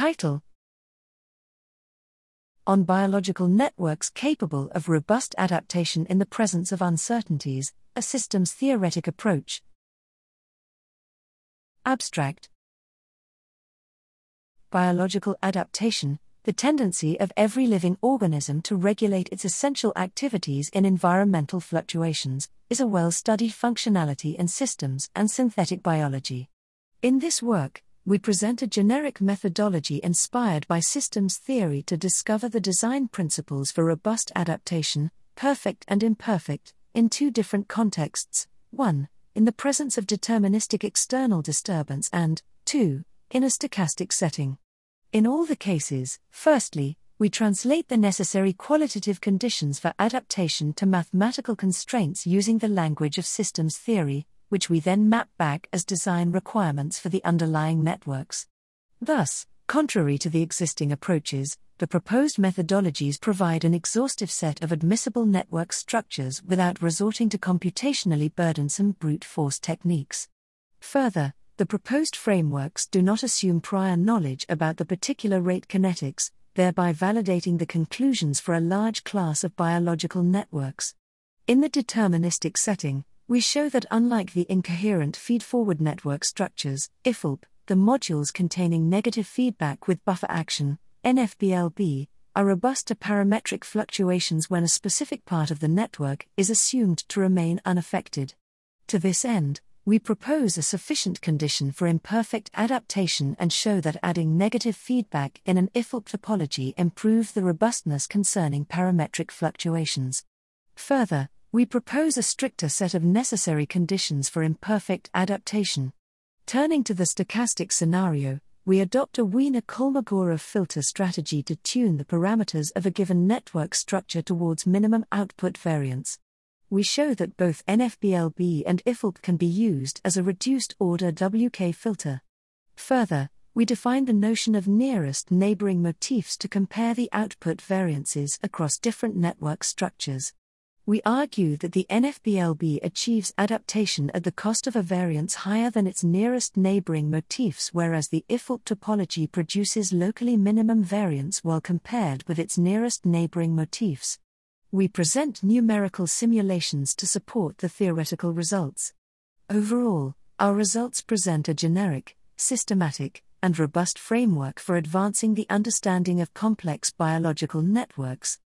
Title On Biological Networks Capable of Robust Adaptation in the Presence of Uncertainties, a Systems Theoretic Approach. Abstract Biological adaptation, the tendency of every living organism to regulate its essential activities in environmental fluctuations, is a well studied functionality in systems and synthetic biology. In this work, we present a generic methodology inspired by systems theory to discover the design principles for robust adaptation, perfect and imperfect, in two different contexts 1. In the presence of deterministic external disturbance, and 2. In a stochastic setting. In all the cases, firstly, we translate the necessary qualitative conditions for adaptation to mathematical constraints using the language of systems theory, which we then map back as design requirements for the underlying networks. Thus, contrary to the existing approaches, the proposed methodologies provide an exhaustive set of admissible network structures without resorting to computationally burdensome brute force techniques. Further, the proposed frameworks do not assume prior knowledge about the particular rate kinetics, thereby validating the conclusions for a large class of biological networks. In the deterministic setting, we show that unlike the incoherent feed forward network structures, IFFLP, the modules containing negative feedback with buffer action, NFBLB, are robust to parametric fluctuations when a specific part of the network is assumed to remain unaffected. To this end, we propose a sufficient condition for imperfect adaptation and show that adding negative feedback in an IFFLP topology improves the robustness concerning parametric fluctuations. Further, we propose a stricter set of necessary conditions for imperfect adaptation. Turning to the stochastic scenario, we adopt a Wiener Kolmogorov filter strategy to tune the parameters of a given network structure towards minimum output variance we show that both NFBLB and IFFLP can be used as a reduced order WK filter. Further, we define the notion of nearest neighboring motifs to compare the output variances across different network structures. We argue that the NFBLB achieves adaptation at the cost of a variance higher than its nearest neighboring motifs, whereas the IFFLP topology produces locally minimum variance while compared with its nearest neighboring motifs we present numerical simulations to support the theoretical results. Overall, our results present a generic, systematic, and robust framework for advancing the understanding of complex biological networks.